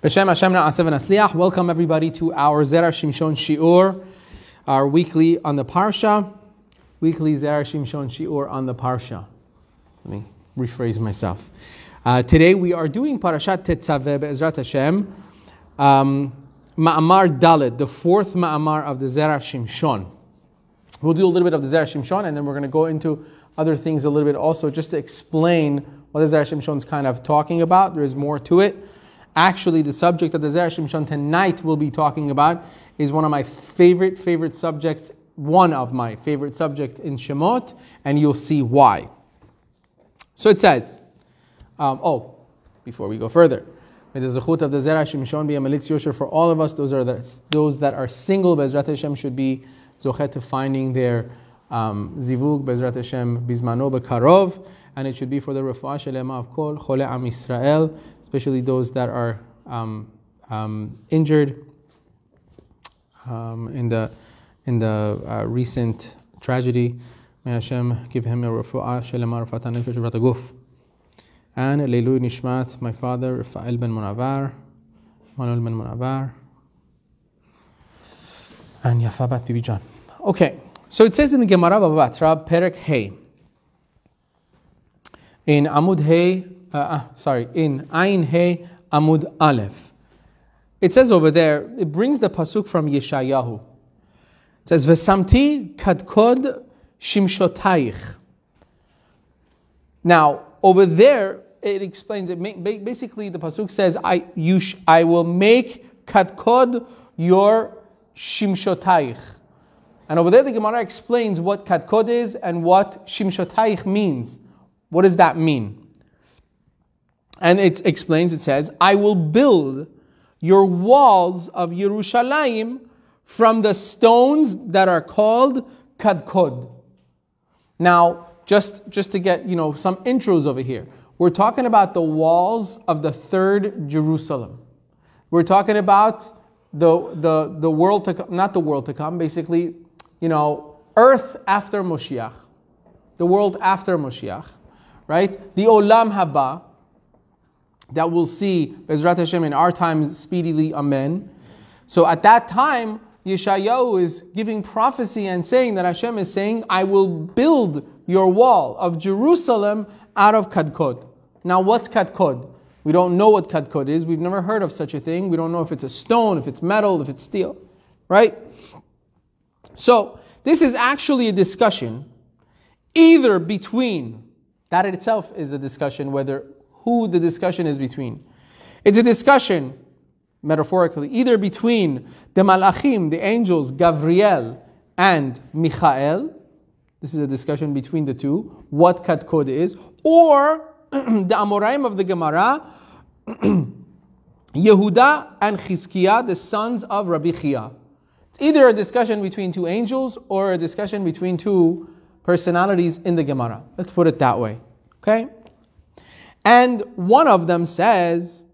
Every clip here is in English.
B'Shem Hashem Na'aseh V'Nasliach. Welcome everybody to our Zera Shimshon Shiur, our weekly on the Parsha, weekly Zera Shimshon Shiur on the Parsha. Let me rephrase myself. Uh, today we are doing Parashat Tetzaveh Be'ezrat Hashem, um, Ma'amar Dalet, the fourth Ma'amar of the Zera Shimshon. We'll do a little bit of the Zera Shimshon and then we're going to go into other things a little bit also just to explain what the Zera Shimshon is kind of talking about. There is more to it. Actually, the subject that the Zera Shimshon tonight will be talking about is one of my favorite, favorite subjects, one of my favorite subjects in Shemot, and you'll see why. So it says, um, oh, before we go further, may the zechut of the Zera Shimshon be a malitz yosher for all of us. Those are the, those that are single, Bezrat Hashem, should be zochet to finding their um, zivug, Bezrat Hashem, bizmano bekarov and it should be for the refuah shelema of kol chole am Israel, especially those that are um, um, injured um, in the in the uh, recent tragedy. May Hashem give him a refuah shelema rafatan nefesh guf. And leilu nishmat, my father Rafael ben Munavar, Manuel ben Munavar, and Yafabat Bibi John. Okay, so it says in the Gemara Baba Perek Hey in Amud Hey, uh, uh, sorry, in Ayin Hey Amud Aleph. It says over there, it brings the pasuk from Yeshayahu. It says, "V'samti kadkod shimshotayich." Now, over there, it explains it. Basically, the pasuk says, "I you sh- I will make kadkod your shimshotayich." And over there, the Gemara explains what kadkod is and what shimshotayich means. What does that mean? And it explains, it says, I will build your walls of Yerushalayim from the stones that are called kadkod. Now, just, just to get you know some intros over here, we're talking about the walls of the third Jerusalem. We're talking about the, the, the world to come, not the world to come, basically, you know, earth after Moshiach, the world after Moshiach right? The Olam Haba, that we'll see Bezrat Hashem in our times speedily, Amen. So at that time, Yeshayahu is giving prophecy and saying that Hashem is saying, I will build your wall of Jerusalem out of Kadkod. Now, what's Kadkod? We don't know what Kadkod is. We've never heard of such a thing. We don't know if it's a stone, if it's metal, if it's steel, right? So, this is actually a discussion either between that itself is a discussion whether who the discussion is between. It's a discussion, metaphorically, either between the malachim, the angels, Gabriel and Michael. This is a discussion between the two, what Kadkod is, or the Amoraim of the Gemara, Yehuda and Chizkiah, the sons of Rabbi Chia. It's either a discussion between two angels or a discussion between two personalities in the Gemara. Let's put it that way. Okay? And one of them says,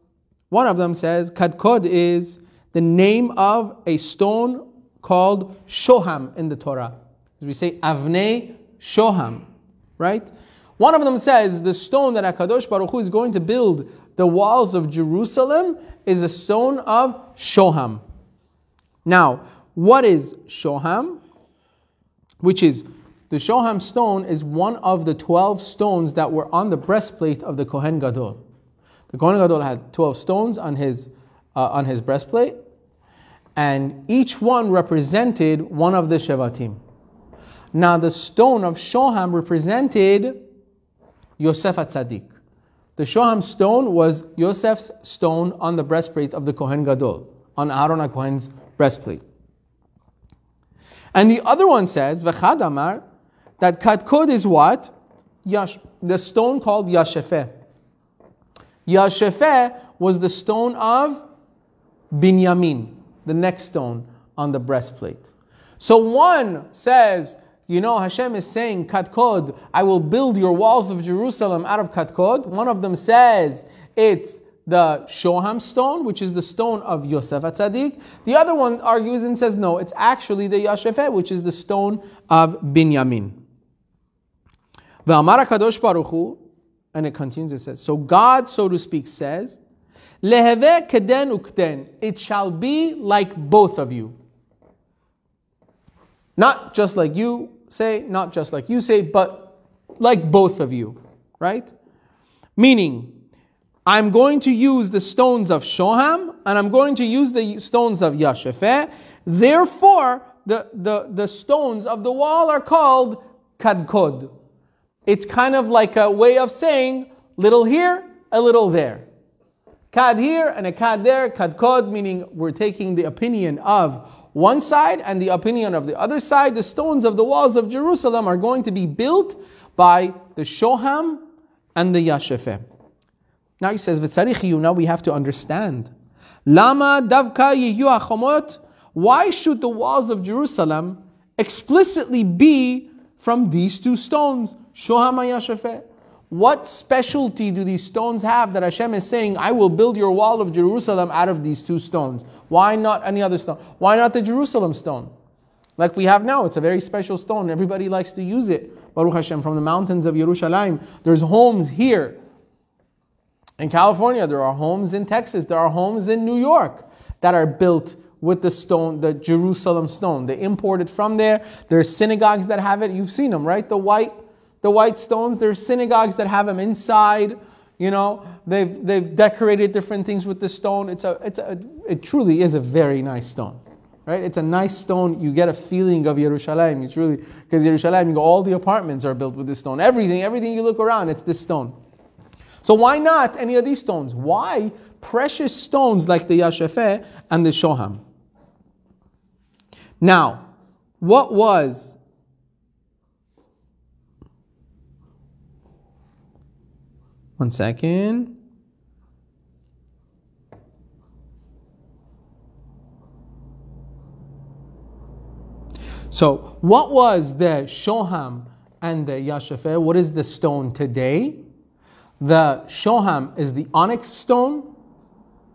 one of them says, Kadkod is the name of a stone called Shoham in the Torah. As we say, Avnei Shoham, right? One of them says the stone that Akadosh Baruch Hu is going to build the walls of Jerusalem is a stone of Shoham. Now, what is Shoham? Which is the Shoham stone is one of the 12 stones that were on the breastplate of the Kohen Gadol. The Kohen Gadol had 12 stones on his, uh, on his breastplate, and each one represented one of the Shevatim. Now, the stone of Shoham represented Yosef Atzadik. The Shoham stone was Yosef's stone on the breastplate of the Kohen Gadol, on Aaron HaKohen's breastplate. And the other one says, V'chad Amar, that katkod is what? Yash, the stone called Yashefeh. Yashefeh was the stone of Binyamin, the next stone on the breastplate. So one says, you know, Hashem is saying, Katkod, I will build your walls of Jerusalem out of Katkod. One of them says, it's the Shoham stone, which is the stone of Yosef Atzadik. The other one argues and says, no, it's actually the Yashefeh, which is the stone of Binyamin. And it continues, it says, so God, so to speak, says, Leheve keden ukten. It shall be like both of you. Not just like you say, not just like you say, but like both of you, right? Meaning, I'm going to use the stones of Shoham and I'm going to use the stones of Yashefeh. Therefore, the, the, the stones of the wall are called Kadkod. It's kind of like a way of saying little here, a little there. Kad here and a kad there, Kadkod, meaning we're taking the opinion of one side and the opinion of the other side. The stones of the walls of Jerusalem are going to be built by the Shoham and the Yashefeh. Now he says, Now we have to understand. Lama davka achomot. Why should the walls of Jerusalem explicitly be from these two stones, What specialty do these stones have that Hashem is saying, I will build your wall of Jerusalem out of these two stones? Why not any other stone? Why not the Jerusalem stone? Like we have now, it's a very special stone. Everybody likes to use it. Baruch Hashem, from the mountains of Yerushalayim. There's homes here in California, there are homes in Texas, there are homes in New York that are built with the stone, the Jerusalem stone. They import it from there. There's synagogues that have it. You've seen them, right? The white, the white stones. There's synagogues that have them inside. You know, they've they've decorated different things with the stone. It's a it's a it truly is a very nice stone. Right? It's a nice stone. You get a feeling of Yerushalayim. It's really because Yerushalayim, you go, all the apartments are built with this stone. Everything, everything you look around, it's this stone. So why not any of these stones? Why precious stones like the Yashefeh and the Shoham? Now, what was one second. So, what was the Shoham and the Yashefeh? What is the stone today? The shoham is the onyx stone.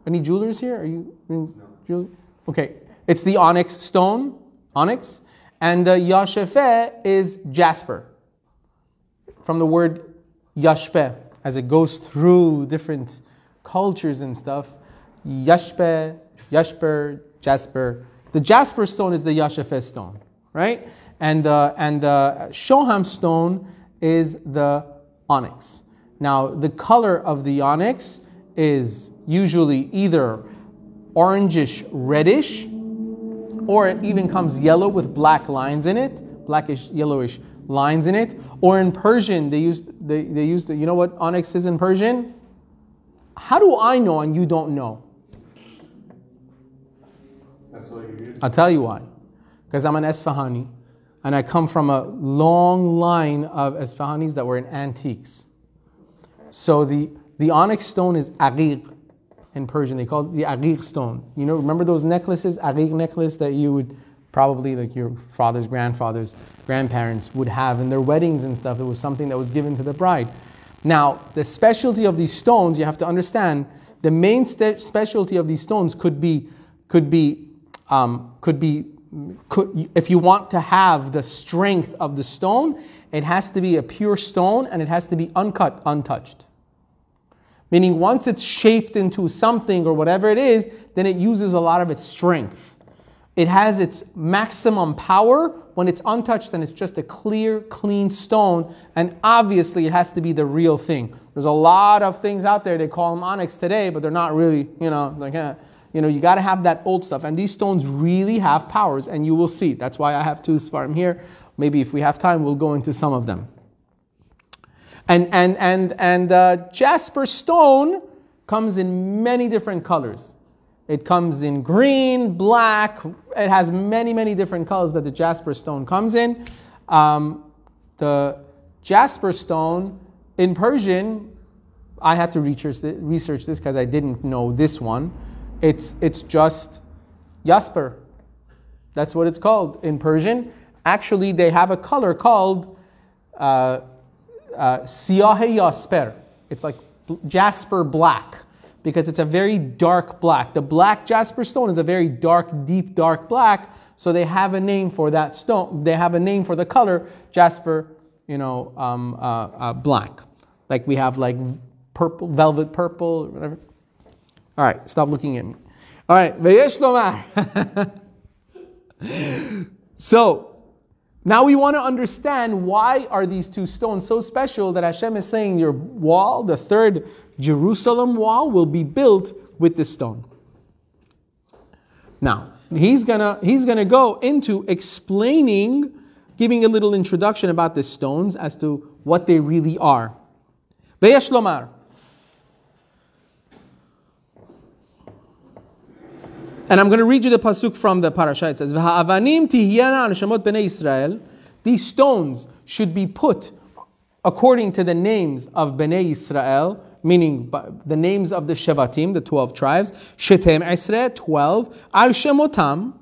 Any jewelers here? Are you? No. Okay, it's the onyx stone, onyx, and the yashefeh is jasper. From the word yashpe, as it goes through different cultures and stuff. Yashpe, yashper, jasper. The jasper stone is the yashefeh stone, right? And the and the shoham stone is the onyx. Now, the color of the onyx is usually either orangish reddish, or it even comes yellow with black lines in it, blackish yellowish lines in it. Or in Persian, they use they, they use the, you know what onyx is in Persian? How do I know and you don't know? That's you I'll tell you why. Because I'm an Esfahani and I come from a long line of Esfahanis that were in antiques. So the, the onyx stone is aqiq in Persian. They call it the aqiq stone. You know, remember those necklaces, aqiq necklace that you would probably like your father's grandfather's grandparents would have in their weddings and stuff. It was something that was given to the bride. Now, the specialty of these stones, you have to understand, the main specialty of these stones could be, could be, um, could be, could, if you want to have the strength of the stone, it has to be a pure stone and it has to be uncut, untouched. Meaning, once it's shaped into something or whatever it is, then it uses a lot of its strength. It has its maximum power when it's untouched and it's just a clear, clean stone. And obviously, it has to be the real thing. There's a lot of things out there, they call them onyx today, but they're not really, you know, like, eh. you know, you got to have that old stuff. And these stones really have powers, and you will see. That's why I have two Svarim here. Maybe if we have time, we'll go into some of them. And, and, and, and uh, jasper stone comes in many different colors. It comes in green, black. It has many, many different colors that the jasper stone comes in. Um, the jasper stone in Persian, I had to research, this because I didn't know this one. It's, it's just jasper. That's what it's called in Persian actually they have a color called uh, uh, yasper. It's like jasper black because it's a very dark black. The black jasper stone is a very dark, deep, dark black. So they have a name for that stone. They have a name for the color jasper, you know, um, uh, uh, black. Like we have like purple, velvet purple, whatever. All right, stop looking at me. All right, Veyesh Lomar. so, now we want to understand why are these two stones so special that Hashem is saying your wall, the third Jerusalem wall, will be built with this stone. Now, he's gonna he's gonna go into explaining, giving a little introduction about the stones as to what they really are. Lomar. And I'm going to read you the pasuk from the parasha. It says, "V'ha'avanim tihyana bnei Israel." These stones should be put according to the names of bnei Israel, meaning the names of the shevatim, the twelve tribes. Shetem esre, twelve. Al shemotam,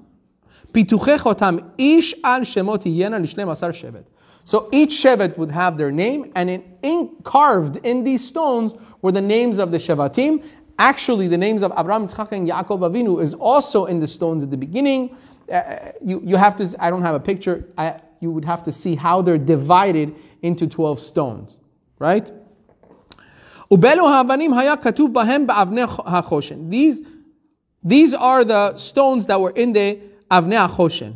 pituchechotam ish al shemot tihyana lishnem asar shevet. So each shevet would have their name, and in, in, carved in these stones were the names of the shevatim, Actually, the names of Abraham, Yitzchak, and Yaakov Avinu is also in the stones at the beginning. Uh, you, you have to, I don't have a picture, I, you would have to see how they're divided into 12 stones, right? These, these are the stones that were in the Avnei HaChoshen.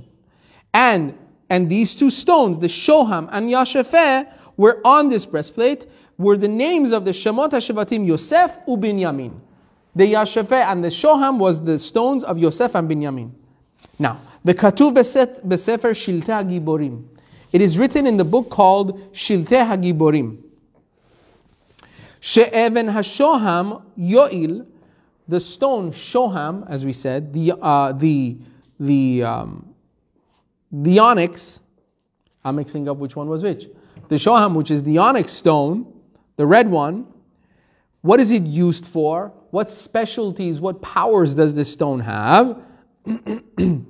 And, and these two stones, the Shoham and Yashefeh, were on this breastplate, were the names of the Shemot HaShevatim Yosef Ubinyamin. The Yashafeh and the Shoham was the stones of Yosef and Binyamin. Now, the Katuv Besefer Shilte HaGiborim. It is written in the book called Shilte HaGiborim. She'even HaShoham Yoil, the stone Shoham, as we said, the, uh, the, the, um, the onyx, I'm mixing up which one was which. The Shoham, which is the onyx stone, the red one, what is it used for? What specialties, what powers does this stone have?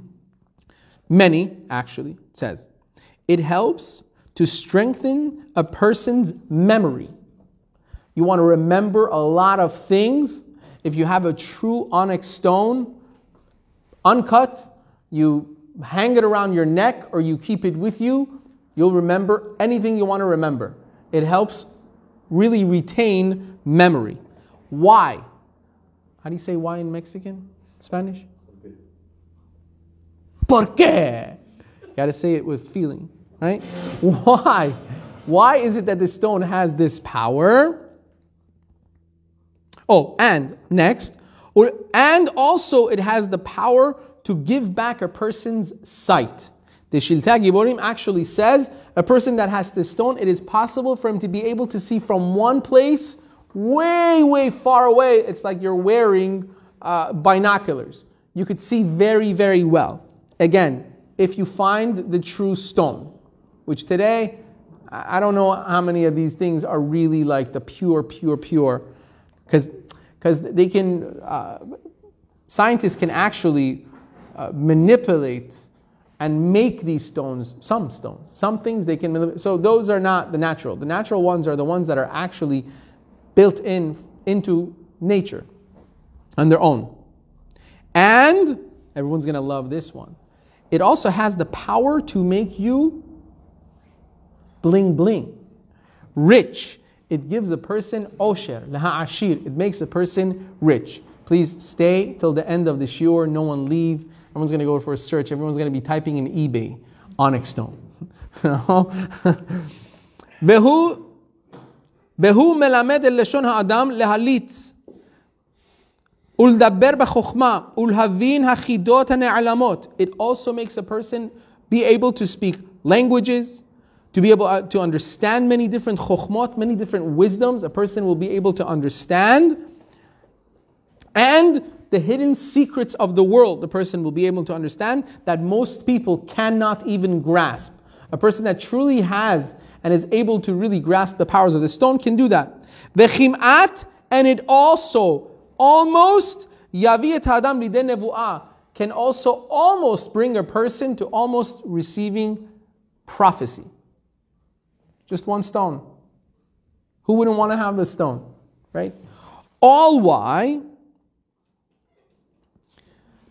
Many, actually, it says. It helps to strengthen a person's memory. You want to remember a lot of things. If you have a true onyx stone, uncut, you hang it around your neck or you keep it with you, you'll remember anything you want to remember. It helps really retain memory. Why? How do you say why in Mexican? Spanish? ¿Por qué? You got to say it with feeling, right? Why? Why is it that this stone has this power? Oh, and next, and also it has the power to give back a person's sight. The Shilta Giborim actually says a person that has this stone, it is possible for him to be able to see from one place way, way far away. It's like you're wearing uh, binoculars. You could see very, very well. Again, if you find the true stone, which today, I don't know how many of these things are really like the pure, pure, pure, because they can, uh, scientists can actually uh, manipulate and make these stones, some stones, some things they can, so those are not the natural. The natural ones are the ones that are actually built in into nature on their own. And everyone's going to love this one. It also has the power to make you bling bling, rich It gives a person osher, laha ashir. It makes a person rich. Please stay till the end of the shiur. No one leave. Everyone's going to go for a search. Everyone's going to be typing in eBay onyx stone. והוא, והוא מלמד אל לשון האדם להליץ ולדבר בחוכמה ולהבין החידות הנעלמות. It also makes a person be able to speak languages, to be able uh, to understand many different chokhmot, many different wisdoms. A person will be able to understand and the hidden secrets of the world, the person will be able to understand that most people cannot even grasp. A person that truly has and is able to really grasp the powers of the stone can do that. Vechimat, and it also almost yavi et adam nevuah can also almost bring a person to almost receiving prophecy. Just one stone. Who wouldn't want to have the stone, right? All why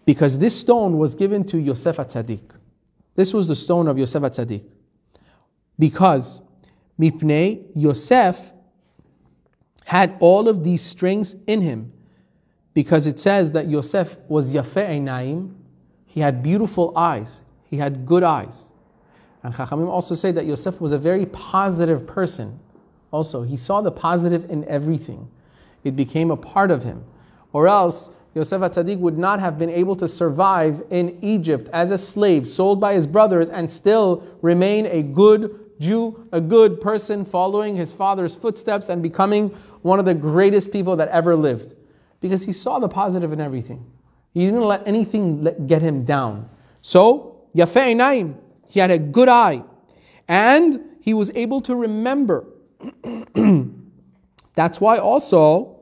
because this stone was given to Yosef Atzadik. This was the stone of Yosef Atzadik. Because Mipnei Yosef had all of these strengths in him. because it says that Yosef was Yafeh Naim. he had beautiful eyes, he had good eyes. And Chachamim also say that Yosef was a very positive person. Also, he saw the positive in everything. It became a part of him. Or else, Yosef HaTzadik would not have been able to survive in Egypt as a slave, sold by his brothers, and still remain a good Jew, a good person, following his father's footsteps and becoming one of the greatest people that ever lived. Because he saw the positive in everything. He didn't let anything get him down. So, Yafeh Naim, he had a good eye. And he was able to remember. That's why also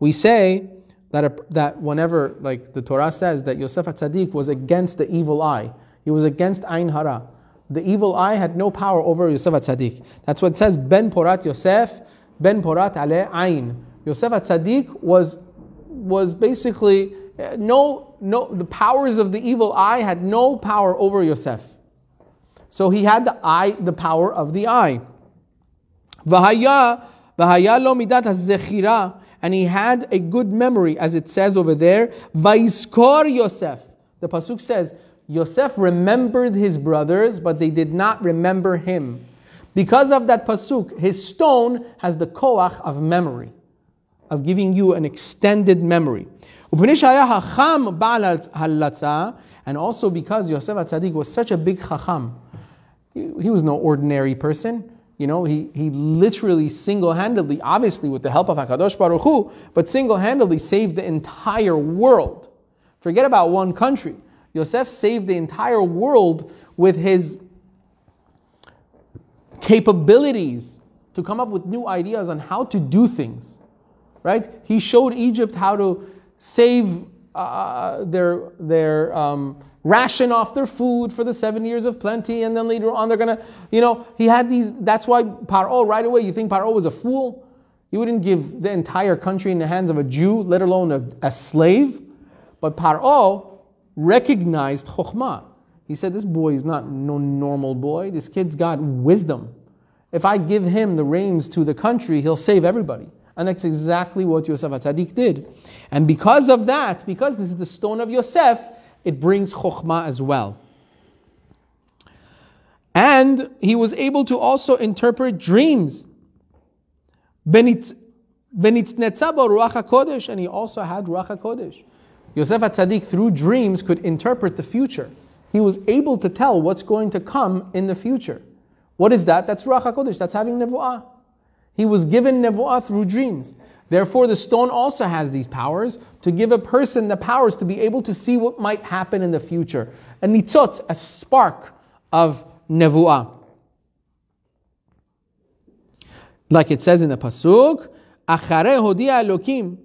we say that, a, that whenever, like the Torah says, that Yosef HaTzadik was against the evil eye, he was against Ain Hara. The evil eye had no power over Yosef HaTzadik. That's what it says, Ben Porat Yosef, Ben Porat Ale Ain. Yosef HaTzadik was, was basically, uh, no, no, the powers of the evil eye had no power over Yosef. So he had the eye, the power of the eye. Vahaya, vahaya lo midat zechira and he had a good memory, as it says over there. Vaiskor Yosef. The pasuk says, Yosef remembered his brothers, but they did not remember him. Because of that pasuk, his stone has the koach of memory, of giving you an extended memory. And also because Yosef HaTzadik was such a big chacham, he was no ordinary person. You know, he, he literally single-handedly, obviously with the help of HaKadosh Baruch Hu, but single-handedly saved the entire world. Forget about one country. Yosef saved the entire world with his capabilities to come up with new ideas on how to do things. Right? He showed Egypt how to save uh, their, their um, ration off their food for the seven years of plenty, and then later on they're gonna, you know, he had these. That's why Paro, right away, you think Paro was a fool? He wouldn't give the entire country in the hands of a Jew, let alone a, a slave. But Paro recognized Chokhmah. He said, This boy is not no normal boy. This kid's got wisdom. If I give him the reins to the country, he'll save everybody. And that's exactly what Yosef HaTzadik did. And because of that, because this is the stone of Yosef, it brings chokhmah as well. And he was able to also interpret dreams. And he also had Ruach HaKodesh. Yosef HaTzadik, through dreams, could interpret the future. He was able to tell what's going to come in the future. What is that? That's Ruach HaKodesh. That's having Nevu'ah. He was given Nevu'ah through dreams. Therefore, the stone also has these powers to give a person the powers to be able to see what might happen in the future. A nitzot, a spark of nevuah. Like it says in the pasuk, "Achare hodia Elokim,"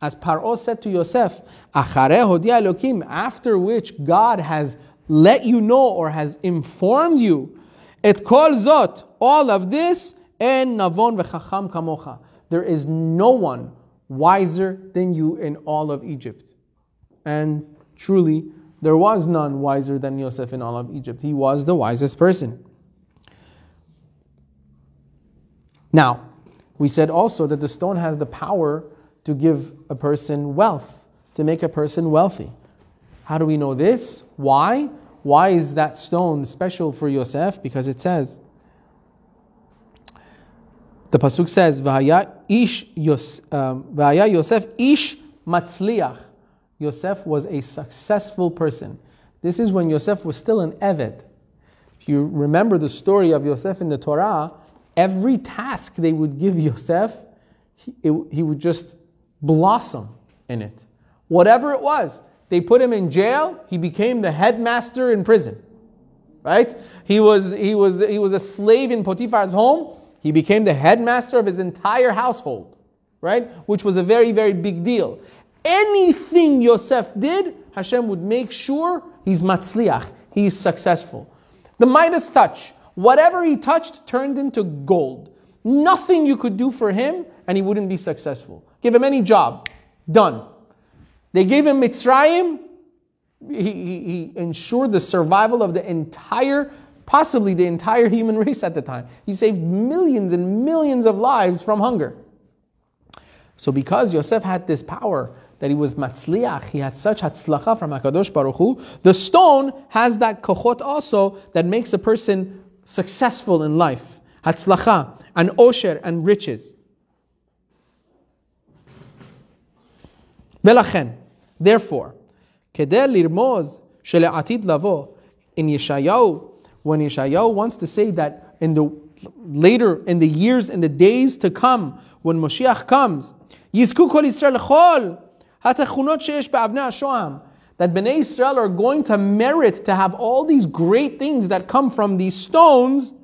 as Paro said to Yosef, "Achare hodia Elokim," after which God has let you know or has informed you, "Et kol zot," all of this, en navon v'chacham kamocha there is no one wiser than you in all of Egypt. And truly, there was none wiser than Yosef in all of Egypt. He was the wisest person. Now, we said also that the stone has the power to give a person wealth, to make a person wealthy. How do we know this? Why? Why is that stone special for Yosef? Because it says, the pasuk says, "V'haya ish Yos, um, Yosef ish matzliach." Yosef was a successful person. This is when Yosef was still an eved. If you remember the story of Yosef in the Torah, every task they would give Yosef, he, it, he would just blossom in it. Whatever it was, they put him in jail. He became the headmaster in prison. Right? He was he was he was a slave in Potiphar's home he became the headmaster of his entire household, right? Which was a very, very big deal. Anything Yosef did, Hashem would make sure he's matzliach, he's successful. The Midas touch, whatever he touched turned into gold. Nothing you could do for him and he wouldn't be successful. Give him any job, done. They gave him Mitzrayim, he, he, he ensured the survival of the entire possibly the entire human race at the time. He saved millions and millions of lives from hunger. So because Yosef had this power that he was matzliach, he had such hatzlacha from Hakadosh Baruch Hu, the stone has that kochot also that makes a person successful in life, hatzlacha and osher and riches. ולכן, therefore, כדי לרמוז שלעתיד לבוא, in Yeshayahu, when Yeshayahu wants to say that in the later in the years in the days to come, when Moshiach comes, that Bnei Israel are going to merit to have all these great things that come from these stones,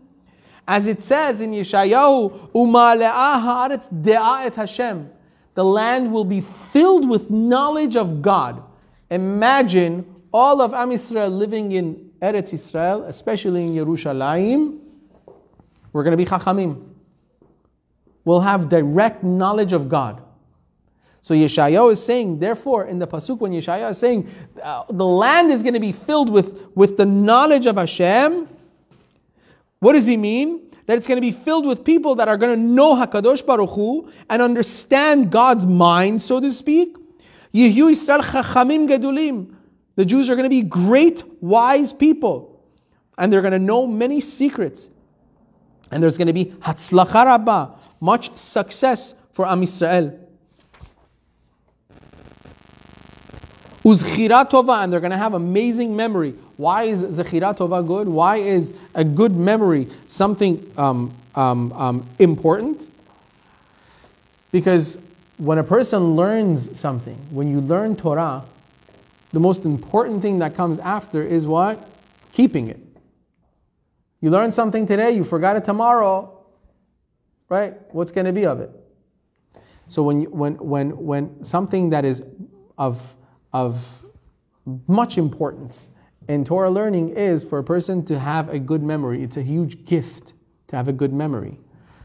as it says in Yeshayahu, Umale'ah haaretz et Hashem. The land will be filled with knowledge of God. Imagine all of Am Yisrael living in Eretz Israel, especially in Yerushalayim. We're going to be chachamim. We'll have direct knowledge of God. So Yeshayahu is saying, therefore, in the pasuk when Yeshayahu is saying, uh, the land is going to be filled with, with the knowledge of Hashem. What does he mean? that it's going to be filled with people that are going to know Hakadosh Baruch Hu and understand God's mind, so to speak. Yihyu Yisrael chachamim gedulim. The Jews are going to be great, wise people, and they're going to know many secrets. And there's going to be hatzlacha rabba, much success for Am Yisrael. Uzchira tova, and they're going to have amazing memory. Why is Zechira tova good? Why is a good memory something um, um, um, important? Because when a person learns something, when you learn Torah, the most important thing that comes after is what? Keeping it. You learn something today, you forgot it tomorrow, right? What's going to be of it? So when, when, when, when something that is of of much importance in Torah learning is for a person to have a good memory. It's a huge gift to have a good memory.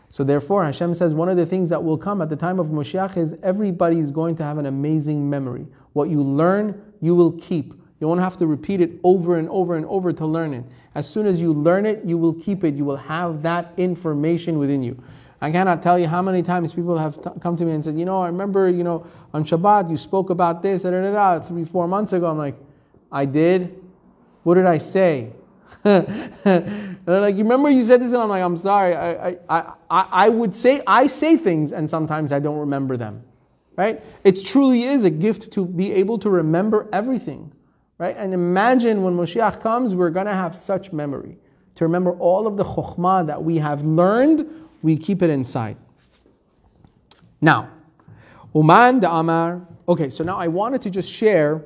So therefore, Hashem says one of the things that will come at the time of Moshiach is everybody is going to have an amazing memory. What you learn, you will keep. You won't have to repeat it over and over and over to learn it. As soon as you learn it, you will keep it. You will have that information within you. I cannot tell you how many times people have t- come to me and said, you know, I remember, you know, on Shabbat you spoke about this, da, da, da, da, three, four months ago. I'm like, I did? What did I say? and they're like, you remember you said this? And I'm like, I'm sorry. I, I, I, I would say, I say things and sometimes I don't remember them, right? It truly is a gift to be able to remember everything, right? And imagine when Moshiach comes, we're going to have such memory to remember all of the chokhmah that we have learned we keep it inside. Now, Uman de Amar. Okay, so now I wanted to just share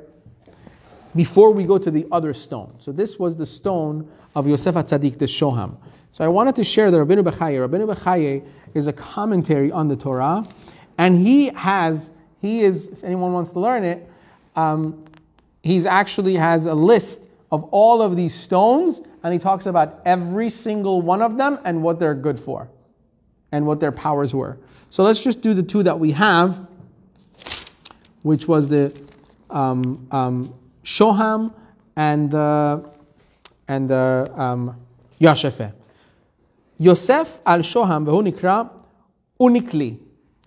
before we go to the other stone. So this was the stone of Yosef Atzadik, the Shoham. So I wanted to share the Rabbeinu Bechaye. Rabbeinu Bechaye is a commentary on the Torah, and he has, he is, if anyone wants to learn it, um, he's actually has a list of all of these stones, and he talks about every single one of them and what they're good for and what their powers were. So let's just do the two that we have, which was the um, um, Shoham and the and the um, Yosef. Al Shoham v'hu unikli.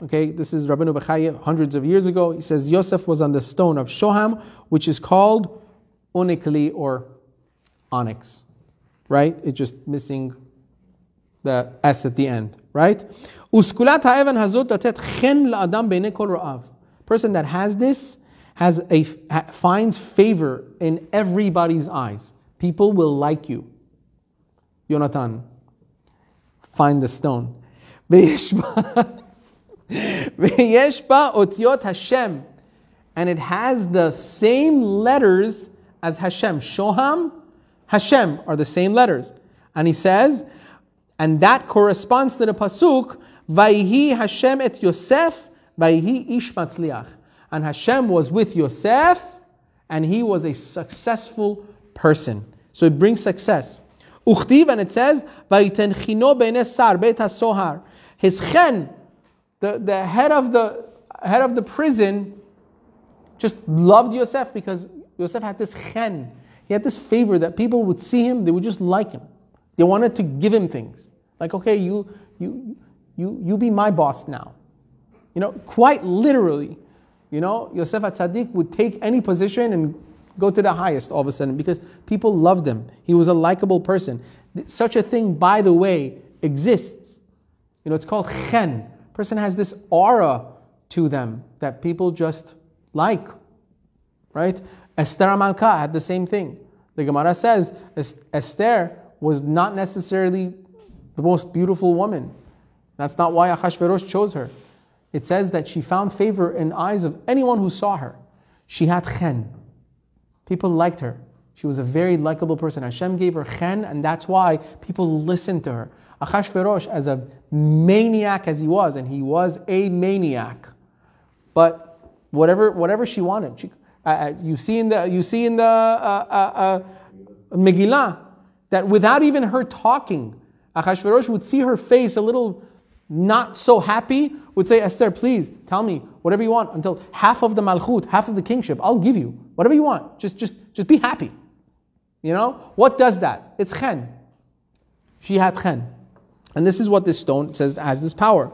Okay, this is Rabbeinu Bechaye hundreds of years ago. He says Yosef was on the stone of Shoham, which is called unikli or onyx. Right? It's just missing the S at the end, right? Uskulat ha'evan hazot datet chen la'adam kol ra'av. Person that has this has a finds favor in everybody's eyes. People will like you. Yonatan, find the stone. And it has the same letters as Hashem. Shoham, Hashem are the same letters. And he says, and that corresponds to the pasuk, Vayhi Hashem et Yosef, Vayhi ish matzliach. And Hashem was with Yosef, and he was a successful person. So it brings success. Uchtiv, and it says, benes sar sohar. His chen, the, the head of the head of the prison, just loved Yosef because Yosef had this chen. He had this favor that people would see him, they would just like him. They wanted to give him things. Like, okay, you, you, you, you be my boss now. You know, quite literally. You know, Yosef Atzadik would take any position and go to the highest all of a sudden because people loved him. He was a likable person. Such a thing, by the way, exists. You know, it's called chen. Person has this aura to them that people just like. Right? Esther Malka had the same thing. The Gemara says Esther was not necessarily the most beautiful woman. That's not why Achashverosh chose her. It says that she found favor in eyes of anyone who saw her. She had chen. People liked her. She was a very likable person. Hashem gave her chen, and that's why people listened to her. Achashverosh, as a maniac as he was, and he was a maniac, but whatever, whatever she wanted, she, uh, uh you see in the you see in the uh, uh, uh, Megillah that without even her talking, Achashverosh would see her face a little not so happy, would say, Esther, please tell me whatever you want until half of the malchut, half of the kingship, I'll give you whatever you want. Just, just, just be happy. You know what does that? It's chen. She had chen, and this is what this stone says has this power.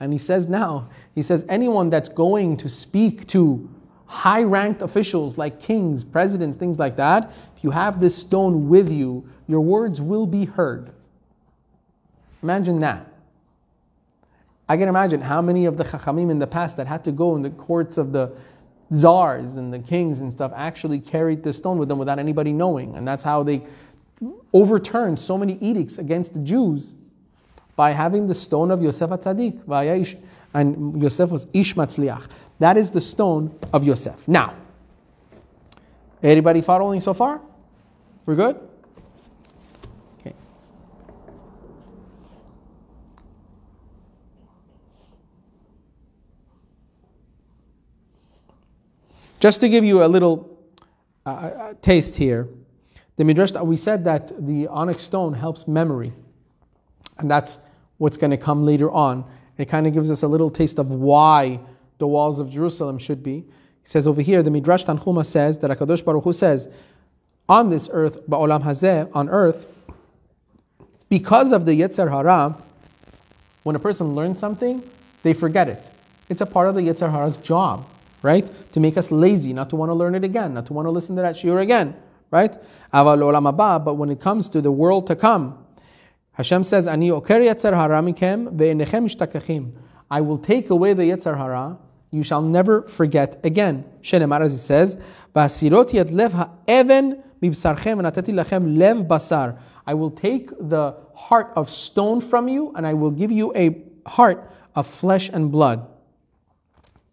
And he says now, he says anyone that's going to speak to high ranked officials like kings, presidents, things like that, if you have this stone with you, your words will be heard. Imagine that. I can imagine how many of the Chachamim in the past that had to go in the courts of the czars and the kings and stuff actually carried the stone with them without anybody knowing. And that's how they overturned so many edicts against the Jews by having the stone of Yosef Atzadik. And Yosef was Ish Matzliach. That is the stone of Yosef. Now, anybody following so far? We're good? Just to give you a little uh, uh taste here, the Midrash, we said that the onyx stone helps memory. And that's what's going to come later on. It kind of gives us a little taste of why the walls of Jerusalem should be. He says over here, the Midrash Tanchuma says that HaKadosh Baruch Hu says, on this earth, Ba'olam Hazeh, on earth, because of the Yetzer Hara, when a person learns something, they forget it. It's a part of the Yetzer Hara's job, right? To make us lazy, not to want to learn it again, not to want to listen to that shiur again, right? But when it comes to the world to come, Hashem says, Ani oker Yetzer Hara mikem I will take away the Yetzer Hara you shall never forget again. Shenemar, as it says, Basirot yet lev ha'even mibsarchem v'natati lachem lev basar. I will take the heart of stone from you, and I will give you a heart of flesh and blood.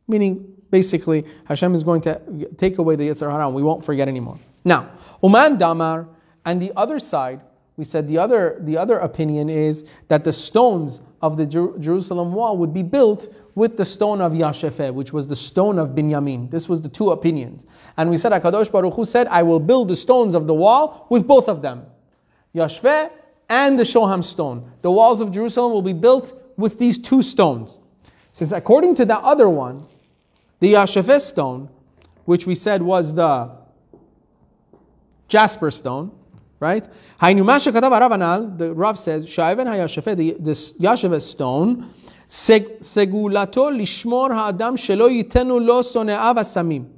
Meaning, basically, Hashem is going to take away the Yetzer Hara, and we won't forget anymore. Now, Uman Damar, and the other side, we said the other, the other opinion is that the stones of the Jer- Jerusalem wall would be built with the stone of Yashefeh, which was the stone of Binyamin. This was the two opinions. And we said, HaKadosh Baruch Hu said, I will build the stones of the wall with both of them. Yashfeh and the Shoham stone. The walls of Jerusalem will be built with these two stones. Since according to the other one, the Yashafis stone, which we said was the jasper stone, right? The Rav says, Shaiven hayashafet, this Yashafet stone, segulato lishmor ha'adam shelo yitenu lo sone'av samim.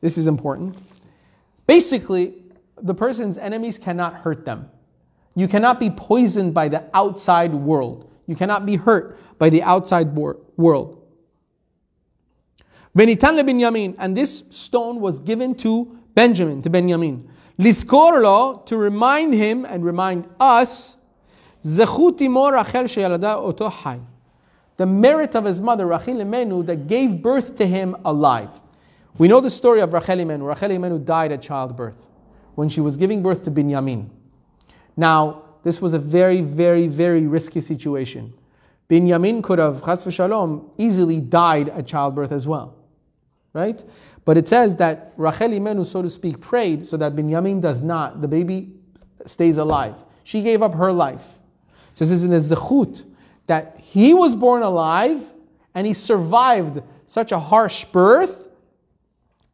This is important. Basically, the person's enemies cannot hurt them. You cannot be poisoned by the outside world. You cannot be hurt by the outside world. Venitan and this stone was given to Benjamin, to Benjamin. Liskorlo, to remind him and remind us, the merit of his mother, Rachel Imenu, that gave birth to him alive. We know the story of Rachel Imenu. Rachel died at childbirth when she was giving birth to Benjamin. Now, this was a very, very, very risky situation. Benjamin could have, chas v'shalom, easily died at childbirth as well. Right? But it says that Rachel Imenu, so to speak, prayed so that Binyamin does not, the baby stays alive. She gave up her life. So this is in the zechut that he was born alive and he survived such a harsh birth,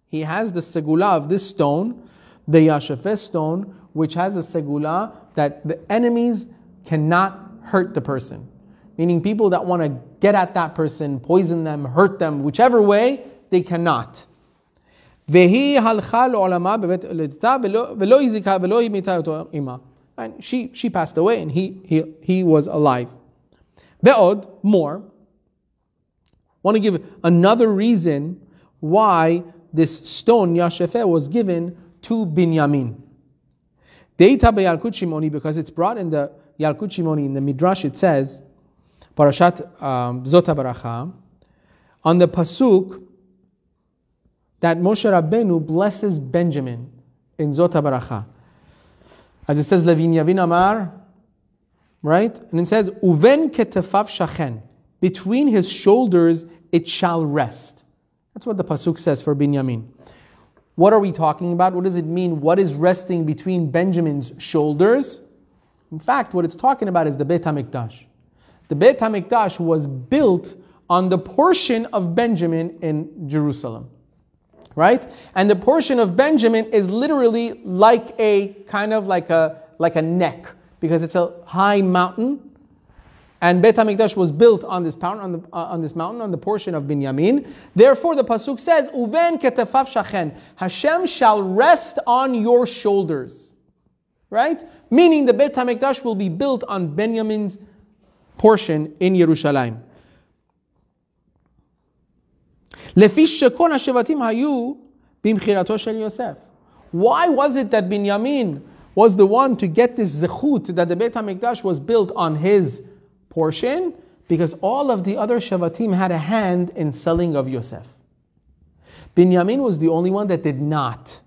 he has the segula of this stone, the Yashafeh stone, which has a segula that the enemies cannot hurt the person. Meaning people that want to get at that person, poison them, hurt them, whichever way, they cannot. And she, she passed away and he, he, he was alive. Be'od, more. want to give another reason why this stone, Yashefeh, was given to Binyamin. Data by Yalkut because it's brought in the Yalkut Shimoni, in the Midrash, it says, Parashat um, Zota on the Pasuk, that Moshe Rabbeinu blesses Benjamin in Zota Baracha. As it says, Levin Yavin Amar, right? And it says, Uven ketefav shachen. Between his shoulders it shall rest. That's what the Pasuk says for Binyamin. What are we talking about? What does it mean? What is resting between Benjamin's shoulders? In fact, what it's talking about is the Beit HaMikdash. The Beit HaMikdash was built on the portion of Benjamin in Jerusalem right? And the portion of Benjamin is literally like a kind of like a like a neck because it's a high mountain. And Beit Hamikdash was built on this mountain, on, the, uh, on this mountain, on the portion of Binyamin. Therefore, the pasuk says, "Uven ketefav shachen." Hashem shall rest on your shoulders, right? Meaning the Beit Hamikdash will be built on Benjamin's portion in Yerushalayim. לפי שכל השבטים היו במכירתו של יוסף. Why was it that Binyamin was the one to get this zechut that the Beit HaMikdash was built on his portion? Because all of the other Shevatim had a hand in selling of Yosef. Binyamin was the only one that did not.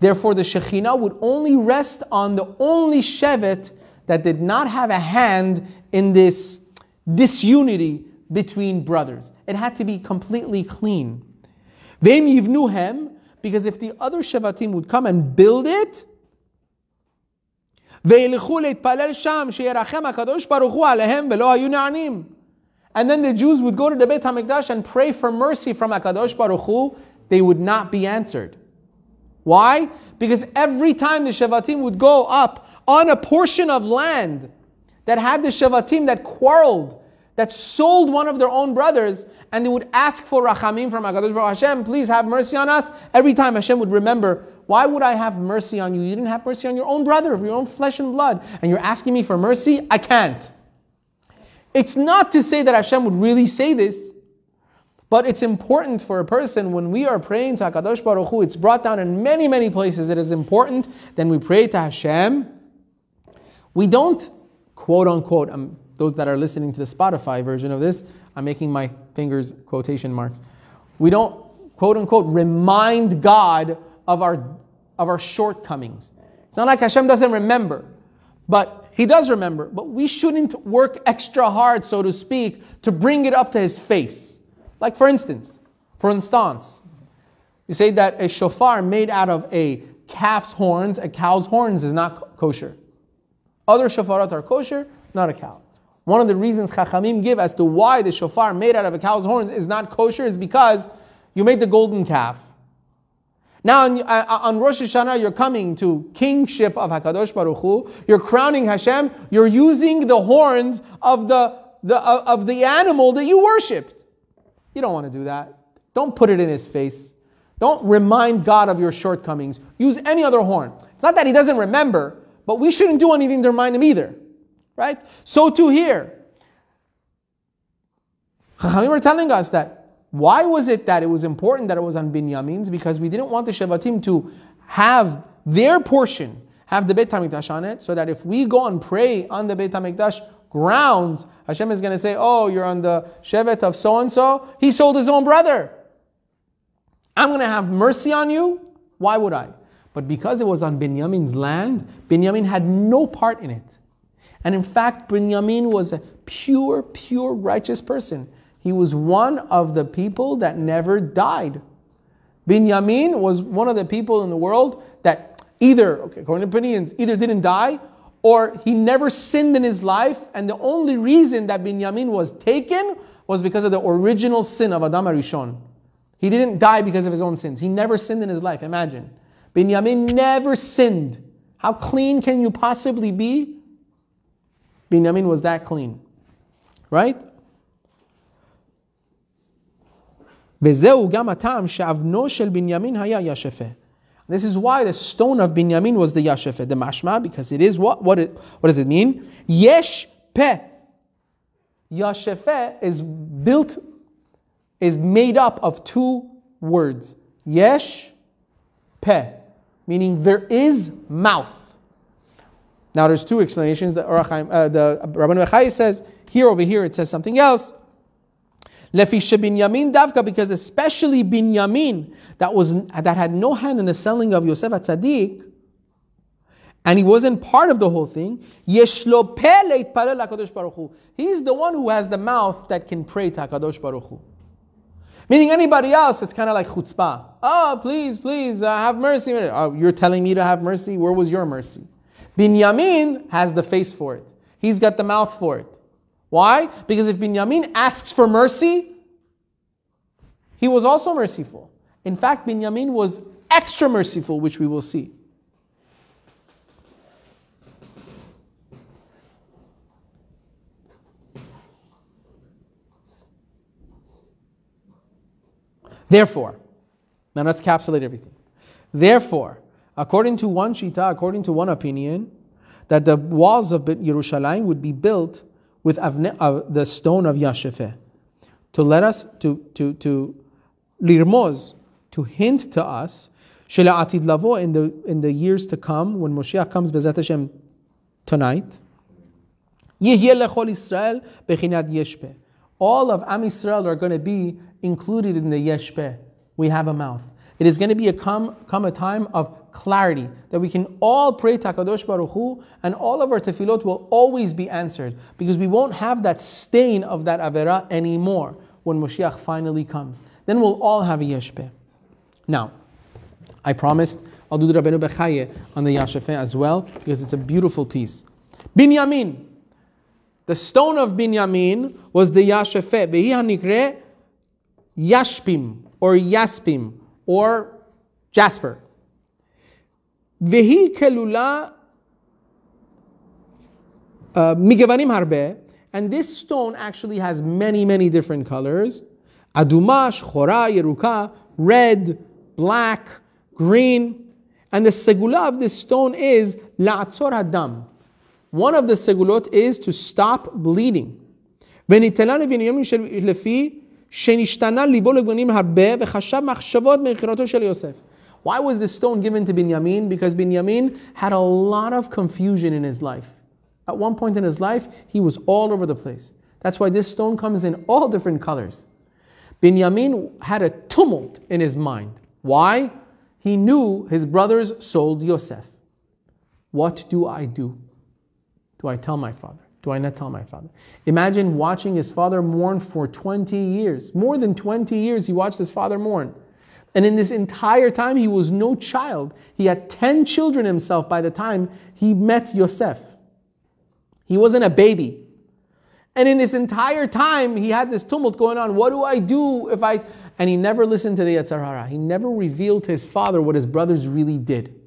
Therefore, the Shekhinah would only rest on the only Shevet that did not have a hand in this disunity between brothers. It had to be completely clean. Vem yivnuhem, because if the other Shevatim would come and build it, and then the Jews would go to the Beit HaMikdash and pray for mercy from HaKadosh Baruch Hu, they would not be answered. Why? Because every time the Shevatim would go up on a portion of land that had the Shevatim that quarreled, that sold one of their own brothers and they would ask for rachamim from HaKadosh Baruch Hashem, please have mercy on us. Every time Hashem would remember, why would I have mercy on you? You didn't have mercy on your own brother, of your own flesh and blood, and you're asking me for mercy? I can't. It's not to say that Hashem would really say this, but it's important for a person when we are praying to HaKadosh Baruch Hu, it's brought down in many, many places. It is important. Then we pray to Hashem. We don't, quote unquote, I'm those that are listening to the Spotify version of this, I'm making my fingers quotation marks. We don't, quote unquote, remind God of our, of our shortcomings. It's not like Hashem doesn't remember, but He does remember. But we shouldn't work extra hard, so to speak, to bring it up to His face. Like, for instance, for instance, you say that a shofar made out of a calf's horns, a cow's horns, is not kosher. Other shofarot are kosher, not a cow. One of the reasons Chachamim give as to why the shofar made out of a cow's horns is not kosher is because you made the golden calf. Now on, uh, Rosh Hashanah, you're coming to kingship of Hakadosh Baruch Hu. You're crowning Hashem. You're using the horns of the, the uh, of the animal that you worshipped. You don't want to do that. Don't put it in his face. Don't remind God of your shortcomings. Use any other horn. It's not that he doesn't remember, but we shouldn't do anything to remind him either. Right? So too here. Chachamim are telling us that why was it that it was important that it was on Binyamin's? Because we didn't want the Shevatim to have their portion, have the Beit HaMikdash on it, so that if we go and pray on the Beit HaMikdash grounds, Hashem is going to say, oh, you're on the Shevet of so-and-so. He sold his own brother. I'm going to have mercy on you. Why would I? But because it was on Binyamin's land, Binyamin had no part in it. And in fact, Binyamin was a pure, pure righteous person. He was one of the people that never died. Binyamin was one of the people in the world that either, okay, according to opinions, either didn't die or he never sinned in his life. And the only reason that Binyamin was taken was because of the original sin of Adam HaRishon. He didn't die because of his own sins. He never sinned in his life. Imagine. Binyamin never sinned. How clean can you possibly be? Binyamin was that clean. Right? This is why the stone of Binyamin was the Yashefeh, the mashma, because it is what? What, it, what does it mean? Yesh peh. Yashefeh is built, is made up of two words. Yesh peh, meaning there is mouth. Now there's two explanations. The, uh, the Rabban says, here over here it says something else. Lefi Binyamin Davka, because especially Binyamin, that was that had no hand in the selling of Yosef at Tzaddik, and he wasn't part of the whole thing. He's the one who has the mouth that can pray to Hakadosh Baruch Hu. Meaning anybody else, it's kind of like chutzpah. Oh, please, please, uh, have mercy. Oh, you're telling me to have mercy? Where was your mercy? Binyamin has the face for it. He's got the mouth for it. Why? Because if Binyamin asks for mercy, he was also merciful. In fact, Binyamin was extra merciful, which we will see. Therefore, now let's capsulate everything. Therefore, according to one shita, according to one opinion, that the walls of Yerushalayim would be built with avne, uh, the stone of Yashefeh to let us, to, to, to lirmoz, to hint to us, atid lavo in the, in the years to come, when Moshiach comes, Bezrat Hashem, tonight, Israel yeshpeh. All of Am Israel are going to be included in the yeshpeh. We have a mouth. It is going to be a come, come a time of clarity, that we can all pray Takadosh Baruch Hu, and all of our tefillot will always be answered, because we won't have that stain of that avera anymore when Moshiach finally comes. Then we'll all have a yeshpeh. Now, I promised I'll do the Rabbeinu Bechaye on the Yashafeh as well, because it's a beautiful piece. Binyamin. The stone of Binyamin was the Yashafeh. Behi hanikre Yashpim, or Yaspim, or Jasper. והיא כלולה מגוונים הרבה, and this stone actually has many, many different colors. אדומה, שחורה, ירוקה, red, black, green. And the segula of this stone is לעצור הדם. One of the segulot is to stop bleeding. וניתנה לבנימין לפי שנשתנה ליבו לגוונים הרבה וחשב מחשבות מבחירתו של יוסף. Why was this stone given to Binyamin? Because Binyamin had a lot of confusion in his life. At one point in his life, he was all over the place. That's why this stone comes in all different colors. Binyamin had a tumult in his mind. Why? He knew his brothers sold Yosef. What do I do? Do I tell my father? Do I not tell my father? Imagine watching his father mourn for 20 years. More than 20 years, he watched his father mourn. And in this entire time, he was no child. He had 10 children himself by the time he met Yosef. He wasn't a baby. And in this entire time, he had this tumult going on. What do I do if I. And he never listened to the Yetzer Hara. He never revealed to his father what his brothers really did.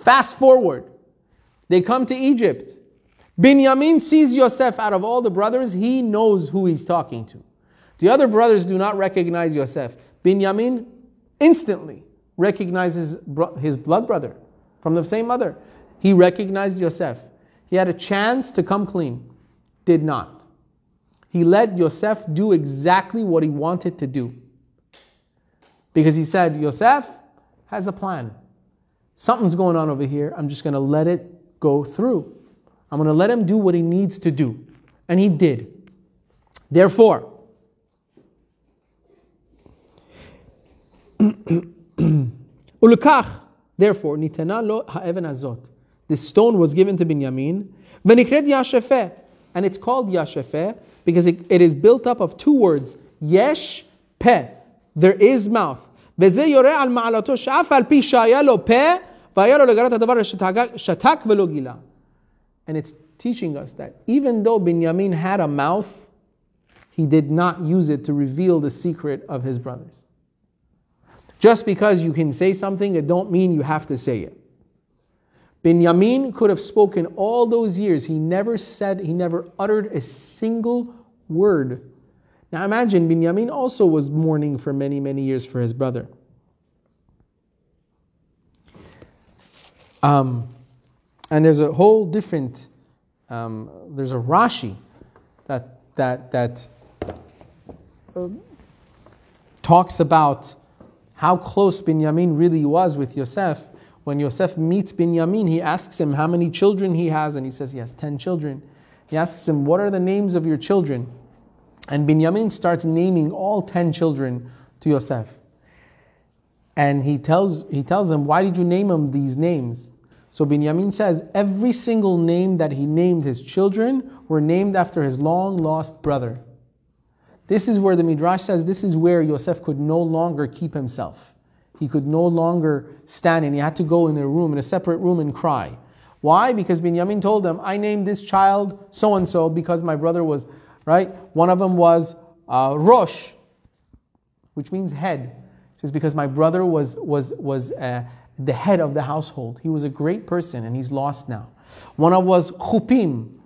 Fast forward. They come to Egypt. Binyamin sees Yosef out of all the brothers, he knows who he's talking to. The other brothers do not recognize Yosef. Binyamin instantly recognizes his blood brother from the same mother. He recognized Yosef. He had a chance to come clean, did not. He let Yosef do exactly what he wanted to do. Because he said, Yosef has a plan. Something's going on over here. I'm just going to let it go through. I'm going to let him do what he needs to do. And he did. Therefore, ולכך, therefore, ניתנה לו האבן הזאת. The stone was given to Binyamin, ונקראת ישפה, and it's called ישפה because it, it is built up of two words, יש פה, there is mouth. וזה יורה על מעלתו שאף על פי שהיה לו פה, והיה לו לגלות הדבר שתק ולא גילה. and it's teaching us that even though Binyamin had a mouth, he did not use it to reveal the secret of his brothers. Just because you can say something, it don't mean you have to say it. Binyamin could have spoken all those years. He never said, he never uttered a single word. Now imagine, Binyamin also was mourning for many, many years for his brother. Um, and there's a whole different, um, there's a Rashi that, that, that uh, talks about how close Binyamin really was with Yosef. When Yosef meets Binyamin, he asks him how many children he has, and he says he has 10 children. He asks him, What are the names of your children? And Binyamin starts naming all 10 children to Yosef. And he tells, he tells him, Why did you name him these names? So Binyamin says, Every single name that he named his children were named after his long lost brother. This is where the Midrash says this is where Yosef could no longer keep himself. He could no longer stand and he had to go in a room, in a separate room, and cry. Why? Because Binyamin told him, I named this child so and so because my brother was, right? One of them was uh, Rosh, which means head. He says, because my brother was, was, was uh, the head of the household. He was a great person and he's lost now. One of was Chupim,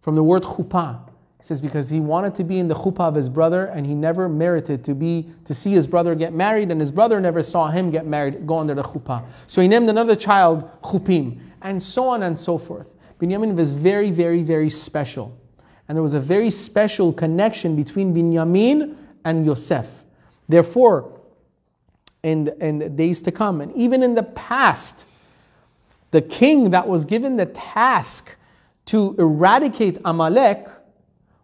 from the word chuppah. He says because he wanted to be in the chuppah of his brother and he never merited to be to see his brother get married and his brother never saw him get married, go under the chuppah. So he named another child Chupim and so on and so forth. Binyamin was very, very, very special. And there was a very special connection between Binyamin and Yosef. Therefore, in the days to come, and even in the past, the king that was given the task to eradicate Amalek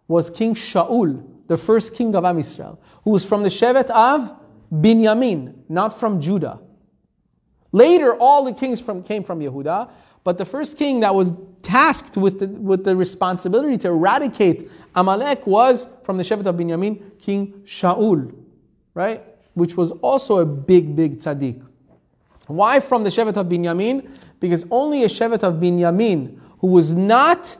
was King Shaul, the first king of Am Israel, who was from the Shevet of Binyamin, not from Judah. Later, all the kings from, came from Yehuda, but the first king that was tasked with the, with the responsibility to eradicate Amalek was from the Shevet of Binyamin, King Shaul, right? Which was also a big, big tzaddik. Why from the Shevet of Binyamin? Because only a Shevet of Binyamin who was not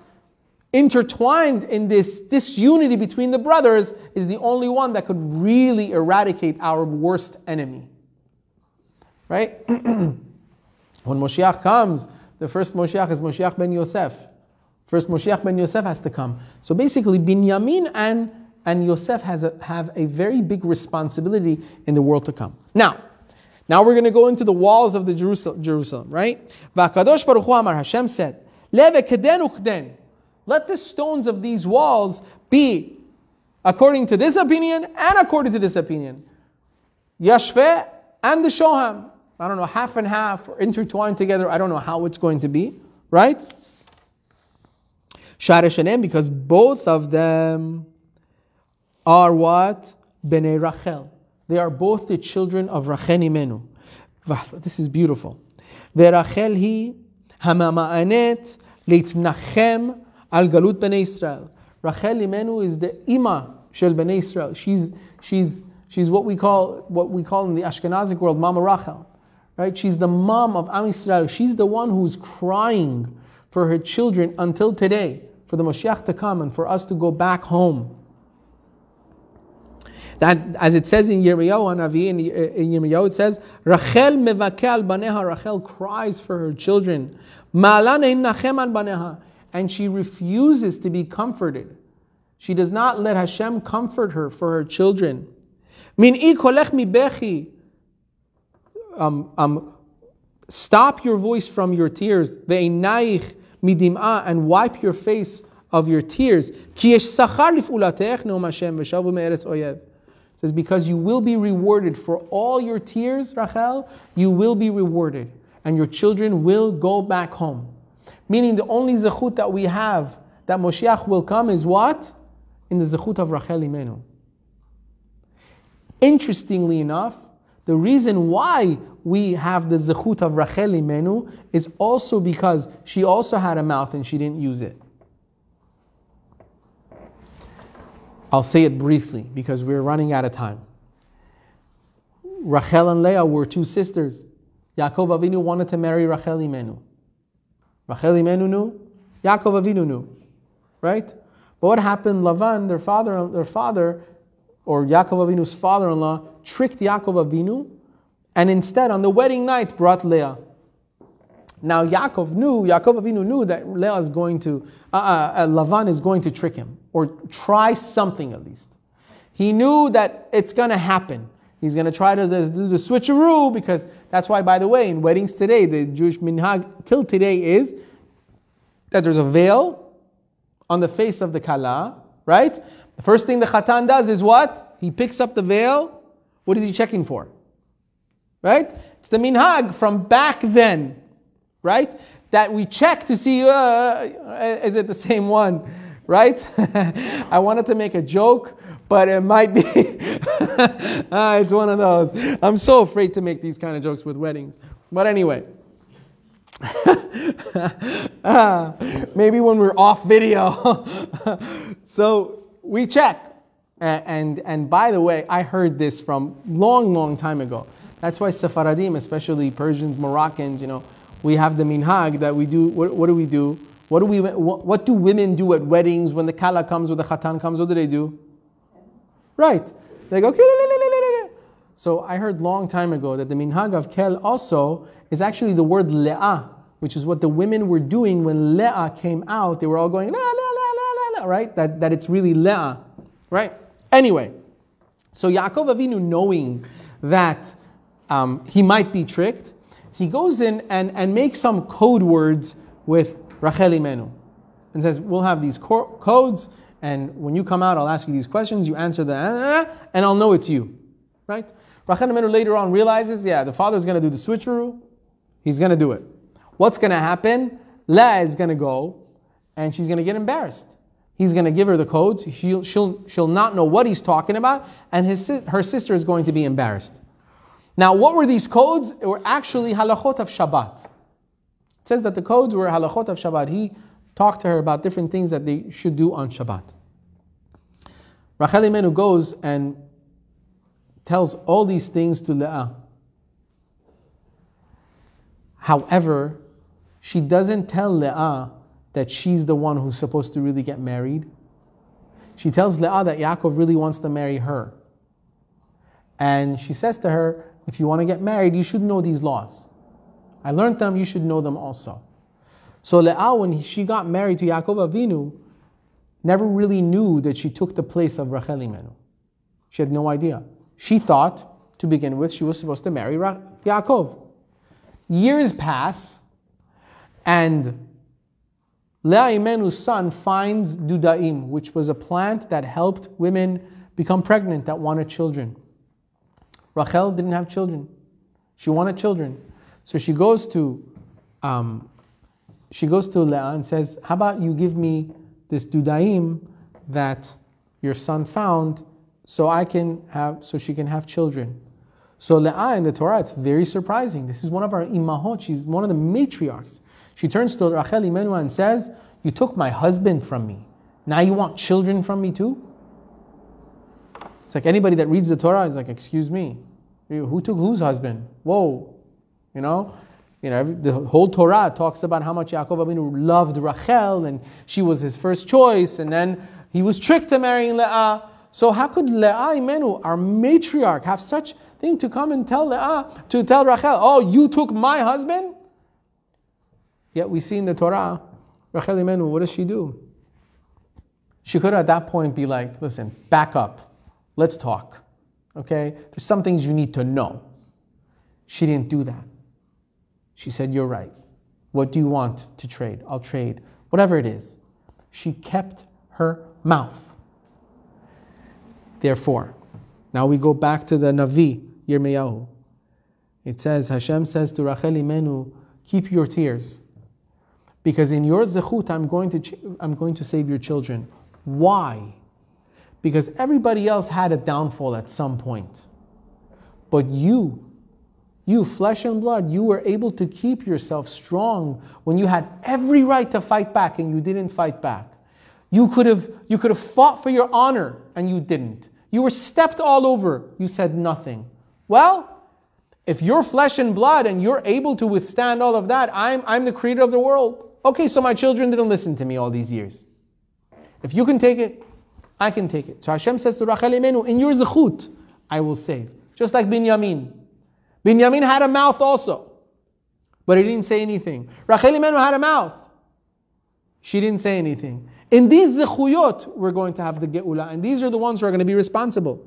intertwined in this disunity between the brothers is the only one that could really eradicate our worst enemy. Right? when Moshiach comes, the first Moshiach is Moshiach ben Yosef. First Moshiach ben Yosef has to come. So basically, Binyamin and, and Yosef has a, have a very big responsibility in the world to come. Now, now we're going to go into the walls of the Jerusalem, Jerusalem right? Vakadosh Baruch Amar Hashem said. Let the stones of these walls be according to this opinion and according to this opinion. Yashve and the Shoham. I don't know, half and half or intertwined together. I don't know how it's going to be, right? Share because both of them are what? Bnei Rachel. They are both the children of Rachel Imenu. This is beautiful. ורחל היא הממאנת להתנחם Al Galut Bnei Israel. Rachel Imenu is the Ima Shel Bnei Israel. She's, she's, she's what we call what we call in the Ashkenazic world Mama Rachel. Right? She's the mom of Am Israel. She's the one who's crying for her children until today, for the Moshiach to come and for us to go back home. That, as it says in Yirmiyahu Hanavi, in, in Yirmiyahu, it says, Rachel mevake al baneha. Rachel cries for her children. Baneha and she refuses to be comforted. She does not let Hashem comfort her for her children. Min bechi. Um, um, stop your voice from your tears. Ve'inaich and wipe your face of your tears. Ki yesh sachar lif'ulatech ne'om Hashem v'shavu me'eretz oyev. Says, because you will be rewarded for all your tears, Rachel, you will be rewarded. And your children will go back home. Meaning the only zechut that we have that Moshiach will come is what? In the zechut of Rachel Imenu. Interestingly enough, the reason why we have the zechut of Rachel Imenu is also because she also had a mouth and she didn't use it. I'll say it briefly because we're running out of time. Rachel and Leah were two sisters. Yaakov Avinu wanted to marry Rachel Imenu. Rachel Imenu knew, Yaakov Avinu knew, right? But what happened? Lavan, their father, their father, or Yaakov Avinu's father-in-law, tricked Yaakov Avinu, and instead on the wedding night brought Leah. Now Yaakov knew, Yaakov Avinu knew that Leah is going to, uh, uh, uh, Lavan is going to trick him or try something at least. He knew that it's going to happen. He's going to try to do the switcheroo because that's why, by the way, in weddings today, the Jewish minhag till today is that there's a veil on the face of the kala, right? The first thing the khatan does is what? He picks up the veil. What is he checking for? Right? It's the minhag from back then, right? That we check to see uh, is it the same one, right? I wanted to make a joke, but it might be. ah, it's one of those. I'm so afraid to make these kind of jokes with weddings. But anyway. ah, maybe when we're off video. so we check. And, and by the way, I heard this from long, long time ago. That's why Sephardim, especially Persians, Moroccans, you know, we have the minhag that we do. What, what do we do? What do we? What, what, do women do at weddings when the kala comes or the khatan comes? What do they do? Right. They go. So I heard long time ago that the minhag of kel also is actually the word le'ah, which is what the women were doing when le'ah came out. They were all going la la la la la, right? That that it's really le'ah, right? Anyway, so Yaakov Avinu knowing that um, he might be tricked, he goes in and, and makes some code words with Rachel Imenu and says, We'll have these co- codes, and when you come out, I'll ask you these questions, you answer the, and I'll know it's you. Right? Rachel Imenu later on realizes, yeah, the father's going to do the switcheroo, he's going to do it. What's going to happen? Leah is going to go, and she's going to get embarrassed. He's going to give her the codes. She'll, she'll, she'll not know what he's talking about, and his, her sister is going to be embarrassed. Now, what were these codes? They were actually halachot of Shabbat. It says that the codes were halachot of Shabbat. He talked to her about different things that they should do on Shabbat. Rachel Imenu goes and tells all these things to Leah. However, she doesn't tell Leah that she's the one who's supposed to really get married. She tells Leah that Yaakov really wants to marry her. And she says to her, if you want to get married, you should know these laws. I learned them, you should know them also. So Leah, when she got married to Yaakov Avinu, never really knew that she took the place of Rachel Imenu. She had no idea. She thought, to begin with, she was supposed to marry Ra- Yaakov. Years pass, and Leah Imenu's son finds Dudaim, which was a plant that helped women become pregnant that wanted children. Rachel didn't have children. She wanted children. So she goes to um, she goes to Leah and says, How about you give me this dudaim that your son found so I can have so she can have children. So Leah in the Torah, it's very surprising. This is one of our imahot, she's one of the matriarchs. She turns to Rachel Imenu and says, You took my husband from me. Now you want children from me too? It's like anybody that reads the Torah is like, excuse me, who took whose husband? Whoa, you know, you know, the whole Torah talks about how much Yaakov Avinu loved Rachel and she was his first choice, and then he was tricked to marrying Leah. So how could Leah Imenu, our matriarch, have such thing to come and tell Leah, to tell Rachel, oh, you took my husband? Yet we see in the Torah, Rachel Imenu, what does she do? She could at that point be like, listen, back up. Let's talk. Okay? There's some things you need to know. She didn't do that. She said, You're right. What do you want to trade? I'll trade. Whatever it is. She kept her mouth. Therefore, now we go back to the Navi, Yirmiyahu. It says, Hashem says to Rachel Imenu, keep your tears. Because in your zechut, I'm going to, I'm going to save your children. Why? Because everybody else had a downfall at some point. But you, you, flesh and blood, you were able to keep yourself strong when you had every right to fight back and you didn't fight back. You could have, you could have fought for your honor and you didn't. You were stepped all over, you said nothing. Well, if you're flesh and blood and you're able to withstand all of that, I'm, I'm the creator of the world. Okay, so my children didn't listen to me all these years. If you can take it, I can take it. So Hashem says to Rachel Imenu, in your zechut, I will save. Just like Binyamin. Binyamin had a mouth also. but he didn't say anything. Rachel Imenu had a mouth. She didn't say anything. In these zechuyot, we're going to have the geula, and these are the ones who are going to be responsible.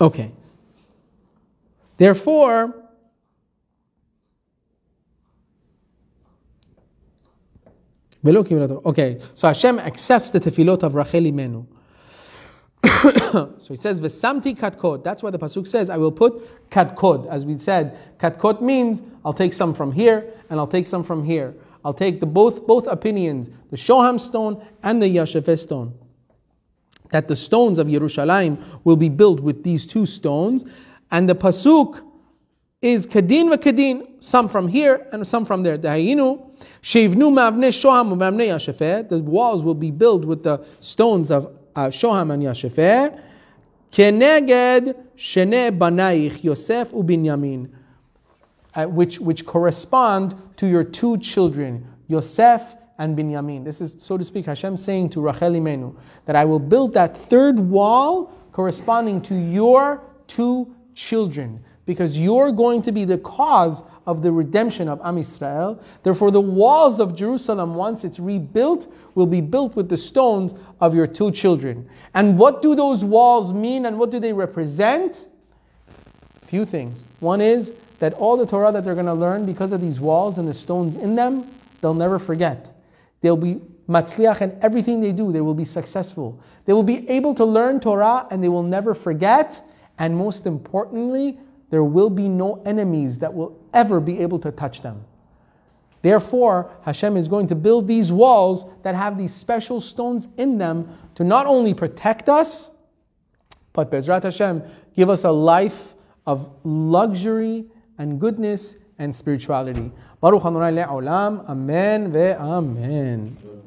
Okay. Therefore, Okay, so Hashem accepts the tefillot of Rachel Imenu. so he says, V'samti katkod. That's why the Pasuk says, I will put katkod. As we said, katkod means I'll take some from here and I'll take some from here. I'll take the both, both opinions, the Shoham stone and the Yashafeh stone. That the stones of Yerushalayim will be built with these two stones. And the Pasuk is kadin kadin, some from here and some from there. Dahayinu, shevnu mavne shoham mavne yashefeh. The walls will be built with the stones of uh, shoham and yashefeh. Keneged shene banaich Yosef ubinyamin, uh, which which correspond to your two children, Yosef and Binyamin. This is, so to speak, Hashem saying to Rachel Imenu that I will build that third wall corresponding to your two children because you're going to be the cause of the redemption of Am Israel. Therefore, the walls of Jerusalem, once it's rebuilt, will be built with the stones of your two children. And what do those walls mean and what do they represent? A few things. One is that all the Torah that they're going to learn because of these walls and the stones in them, they'll never forget. They'll be matzliach and everything they do, they will be successful. They will be able to learn Torah and they will never forget. And most importantly, there will be no enemies that will ever be able to touch them. Therefore, Hashem is going to build these walls that have these special stones in them to not only protect us, but Bezrat Hashem, give us a life of luxury and goodness and spirituality. Baruch Adonai le'olam. Amen ve'amen.